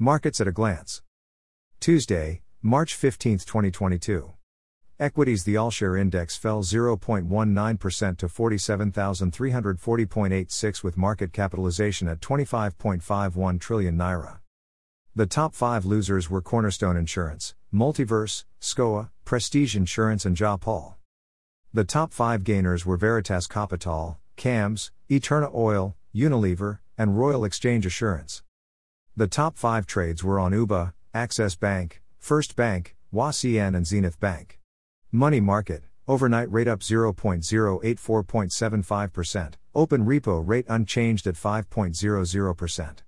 Markets at a glance. Tuesday, March 15, 2022. Equities The All-Share Index fell 0.19% to 47,340.86 with market capitalization at 25.51 trillion naira. The top 5 losers were Cornerstone Insurance, Multiverse, SCOA, Prestige Insurance and Japaul. The top 5 gainers were Veritas Capital, CAMS, Eterna Oil, Unilever, and Royal Exchange Assurance. The top 5 trades were on UBA, Access Bank, First Bank, WACN and Zenith Bank. Money market, overnight rate up 0.084.75%, open repo rate unchanged at 5.00%.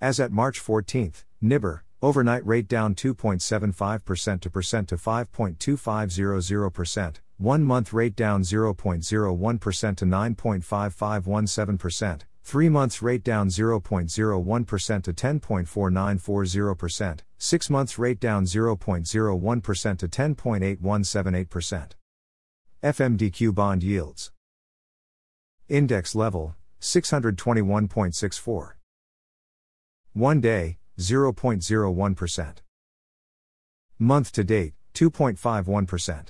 As at March 14, NIBOR, overnight rate down 2.75% to percent to 5.2500%, one month rate down 0.01% to 9.5517%, Three months rate down 0.01% to 10.4940%, six months rate down 0.01% to 10.8178%. FMDQ bond yields. Index level 621.64. One day 0.01%. Month to date 2.51%.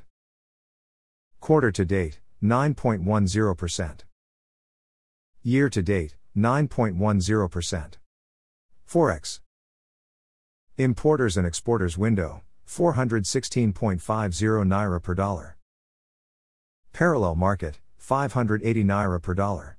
Quarter to date 9.10%. Year to date, 9.10%. Forex. Importers and exporters window, 416.50 naira per dollar. Parallel market, 580 naira per dollar.